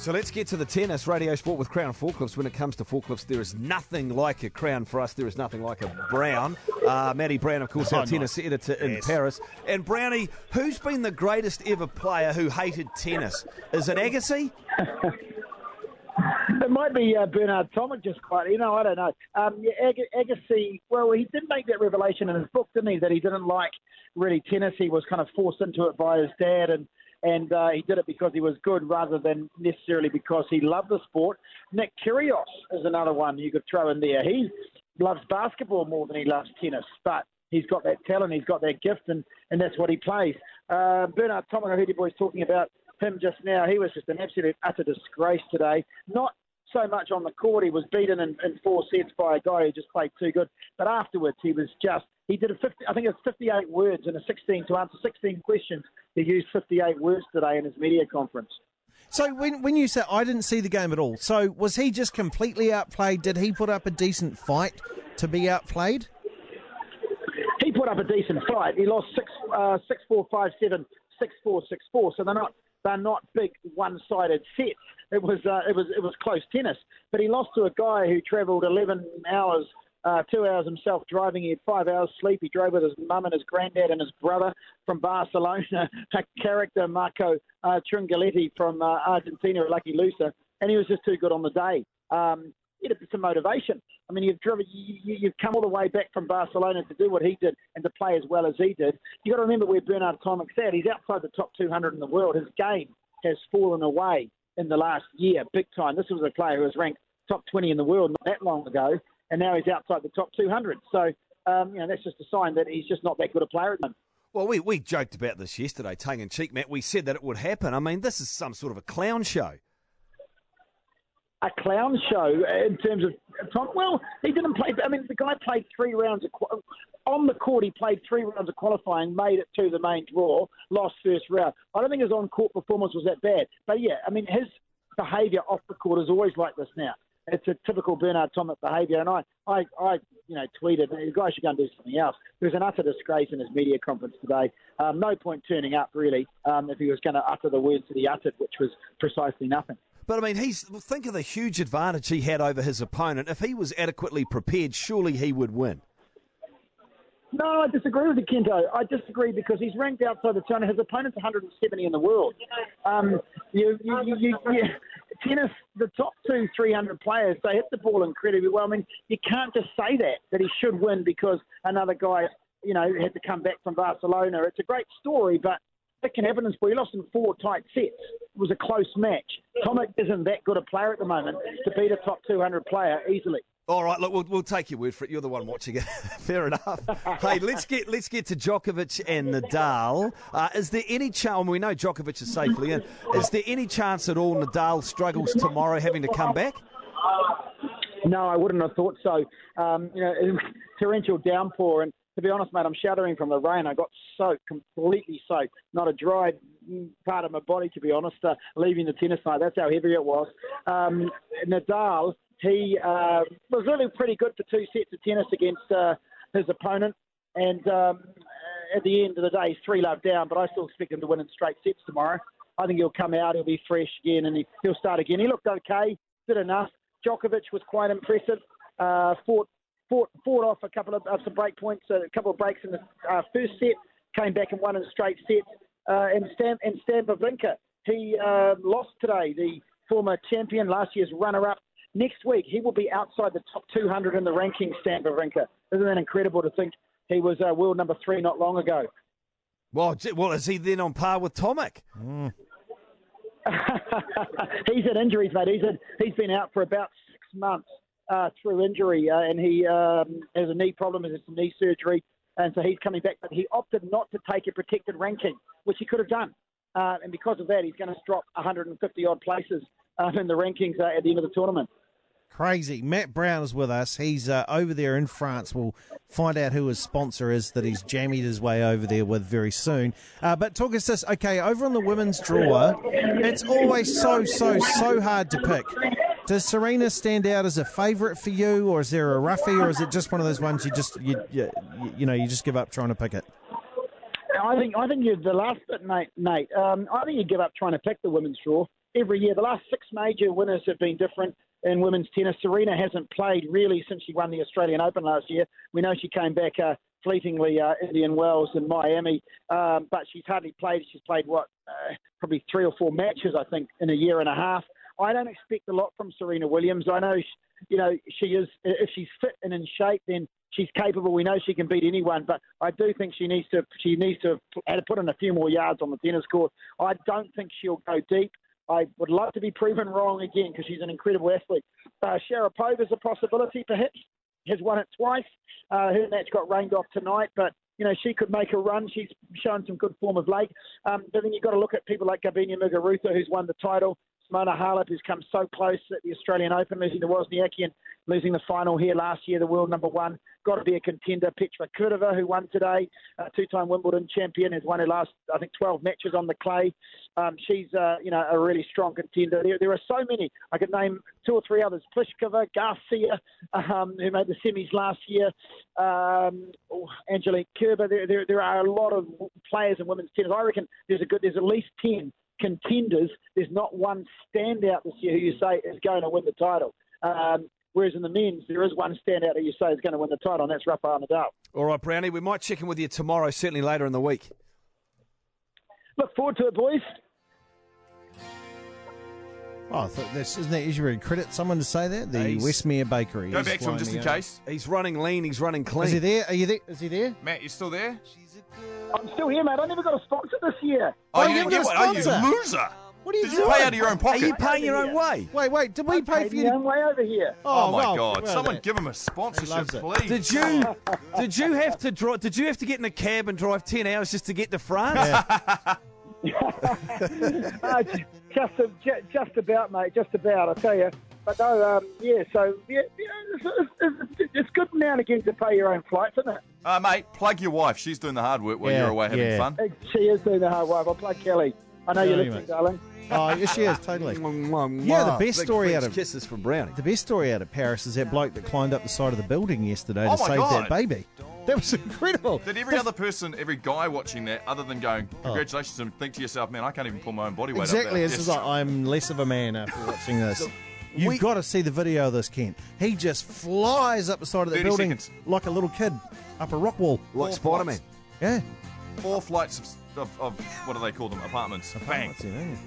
So let's get to the tennis radio sport with Crown forklifts. When it comes to forklifts, there is nothing like a Crown for us. There is nothing like a Brown. Uh, Matty Brown, of course, our Oh, tennis nice. editor in Yes. Paris. And Brownie, who's been the greatest ever player who hated tennis? Is it Agassi? It might be uh, Bernard Tomic just quite, you know, I don't know. Um, yeah, Ag- Agassi, well, he did make that revelation in his book, didn't he, that he didn't like really tennis. He was kind of forced into it by his dad, and and uh, he did it because he was good rather than necessarily because he loved the sport. Nick Kyrgios is another one you could throw in there. He loves basketball more than he loves tennis, but he's got that talent, he's got that gift, and, and that's what he plays. Uh, Bernard Tomic, I heard you boys talking about him just now. He was just an absolute utter disgrace today. Not so much on the court. He was beaten in, in four sets by a guy who just played too good. But afterwards, he was just. He did a 50, I think it was 58 words in a 16 to answer 16 questions. He used 58 words today in his media conference. So when when you say I didn't see the game at all, so was he just completely outplayed? Did he put up a decent fight to be outplayed? He put up a decent fight. He lost six, uh, six four five seven, six four six four. So they're not they're not big one-sided sets. It was uh, it was it was close tennis. But he lost to a guy who travelled 11 hours, uh, two hours himself driving. He had five hours sleep. He drove with his mum and his granddad and his brother from Barcelona. A character Marco uh, Trungelliti from uh, Argentina, a lucky loser, and he was just too good on the day. Um, it a some motivation. I mean, you've driven, you, you've come all the way back from Barcelona to do what he did and to play as well as he did. You've got to remember where Bernard Tomic's at. He's outside the top 200 in the world. His game has fallen away in the last year, big time. This was a player who was ranked top 20 in the world not that long ago, and now he's outside the top 200. So, um, you know, that's just a sign that he's just not that good a player at the moment. Well, we, we joked about this yesterday, tongue in cheek, Matt. We said that it would happen. I mean, this is some sort of a clown show. A clown show in terms of Tom. Well, he didn't play. I mean, the guy played three rounds of on the court. He played three rounds of qualifying, made it to the main draw, lost first round. I don't think his on-court performance was that bad, but yeah, I mean, his behaviour off the court is always like this now. It's a typical Bernard Tomic behaviour, and I, I, I, you know, tweeted the guy should go and do something else. It was an utter disgrace in his media conference today. Um, no point turning up really um, if he was going to utter the words that he uttered, which was precisely nothing. But I mean, he's think of the huge advantage he had over his opponent. If he was adequately prepared, surely he would win. No, I disagree with you, Kento. I disagree because he's ranked outside the 200. His opponent's 170 in the world. Um, you, you, you, you, you, tennis, the top two 300 players, they hit the ball incredibly well. I mean, you can't just say that, that he should win because another guy, you know, had to come back from Barcelona. It's a great story, but it can happen in sport. He lost in four tight sets. It was a close match. Tomic isn't that good a player at the moment to beat a top 200 player easily. All right, look, we'll, we'll take your word for it. You're the one watching it. Fair enough. hey, let's get let's get to Djokovic and Nadal. Uh, is there any chance? We know Djokovic is safely in. Is there any chance at all Nadal struggles tomorrow, having to come back? No, I wouldn't have thought so. Um, you know, torrential downpour, and to be honest, mate, I'm shuddering from the rain. I got soaked, completely soaked. Not a dry part of my body, to be honest. Uh, leaving the tennis site, that's how heavy it was. Um, Nadal, he uh, was really pretty good for two sets of tennis against uh, his opponent, and um, at the end of the day, he's three love down. But I still expect him to win in straight sets tomorrow. I think he'll come out, he'll be fresh again, and he, he'll start again. He looked okay, did enough. Djokovic was quite impressive. Uh, fought, fought, fought off a couple of uh, some break points, a couple of breaks in the uh, first set. Came back and won in straight sets. Uh, and Stan and Stan Wawrinka, he uh, lost today. The former champion, last year's runner-up. Next week, he will be outside the top 200 in the ranking. Stan Wawrinka. Isn't that incredible to think he was uh, world number three not long ago? Well, well, is he then on par with Tomic? he's had injuries, mate. He's had, he's been out for about six months uh, through injury, uh, and he um, has a knee problem, has some knee surgery, and so he's coming back. But he opted not to take a protected ranking, which he could have done, uh, and because of that, he's going to drop 150 odd places uh, in the rankings uh, at the end of the tournament. Crazy. Matt Brown is with us. He's uh, over there in France. We'll find out who his sponsor is that he's jammied his way over there with very soon. Uh, but talk us this. Okay, over on the women's draw, it's always so, so, so hard to pick. Does Serena stand out as a favourite for you, or is there a roughie, or is it just one of those ones you just you, you, you know you just give up trying to pick it? I think I think you're the last bit, Nate. Nate, um, I think you give up trying to pick the women's draw. every year. The last six major winners have been different in women's tennis. Serena hasn't played really since she won the Australian Open last year. We know she came back uh, fleetingly uh, Indian Wells and Miami, um, but she's hardly played. She's played what uh, probably three or four matches, I think, in a year and a half. I don't expect a lot from Serena Williams. I know, you know, she is. If she's fit and in shape, then she's capable. We know she can beat anyone, but I do think she needs to. She needs to put in a few more yards on the tennis court. I don't think she'll go deep. I would love to be proven wrong again because she's an incredible athlete. Uh, is a possibility, perhaps. Has won it twice. Uh, her match got rained off tonight, but you know she could make a run. She's shown some good form of late. Um, but then you've got to look at people like Garbiñe Muguruza, who's won the title. Simona Halep, who's come so close at the Australian Open, losing to Wozniacki and losing the final here last year, the world number one. Got to be a contender. Petra Kvitova, who won today, a two-time Wimbledon champion, has won her last, I think, 12 matches on the clay. Um, she's, uh, you know, a really strong contender. There, there, are so many. I could name two or three others. Pliskova, Garcia, um, who made the semis last year. Um, oh, Angelique Kerber. There, there, there are a lot of players in women's tennis. I reckon there's a good, there's at least 10 contenders. There's not one standout this year who you say is going to win the title. Um, whereas in the men's, there is one standout who you say is going to win the title, and that's Rafael Nadal. All right, Brownie, we might check in with you tomorrow, certainly later in the week. Look forward to it, boys. Oh, this, isn't that usually credit someone to say that? The He's- Westmere Bakery. Go back to him just in flying me case. He's running lean, he's running clean. Is he clean. there? Are you there? Is he there? Matt, you still there? I'm still here, mate. I never got a sponsor this year. Oh, Oh, you you didn't get haven't one. got a Oh, you sponsor. loser. What are you Did you doing? pay out of your own pocket? Are you paying your own way? Wait, wait. Did we I pay for my you? own way over here. Oh, my well, God! well, Someone that- give him a sponsorship, please. Did you did you have to drive? Did you have to get in a cab and drive ten hours just to get to France? uh, j- just, just about, mate. Just about. I tell you. But no, um, yeah. So yeah, yeah it's, it's, it's good now and again to pay your own flights, isn't it? Uh, mate, plug your wife. She's doing the hard work while Yeah, you're away having yeah. fun. She is doing the hard work. I'll play Kelly. I know you're listening, mate. darling. Oh, yes, she is totally. yeah, the best Big story French out of- kisses from Brownie. The best story out of Paris is that bloke that climbed up the side of the building yesterday Oh to save God. that baby. That was incredible. Did every other person, every guy watching that, other than going, congratulations, and think to yourself, man, I can't even pull my own body weight Exactly. up It's there. just like I'm less of a man after watching this. You've we- got to see the video of this, Kent. He just flies up the side of the building seconds. like a little kid up a rock wall. Like Four Spider Man. Yeah. Four flights of, of, of, what do they call them, apartments. Bang. Apartments, you know.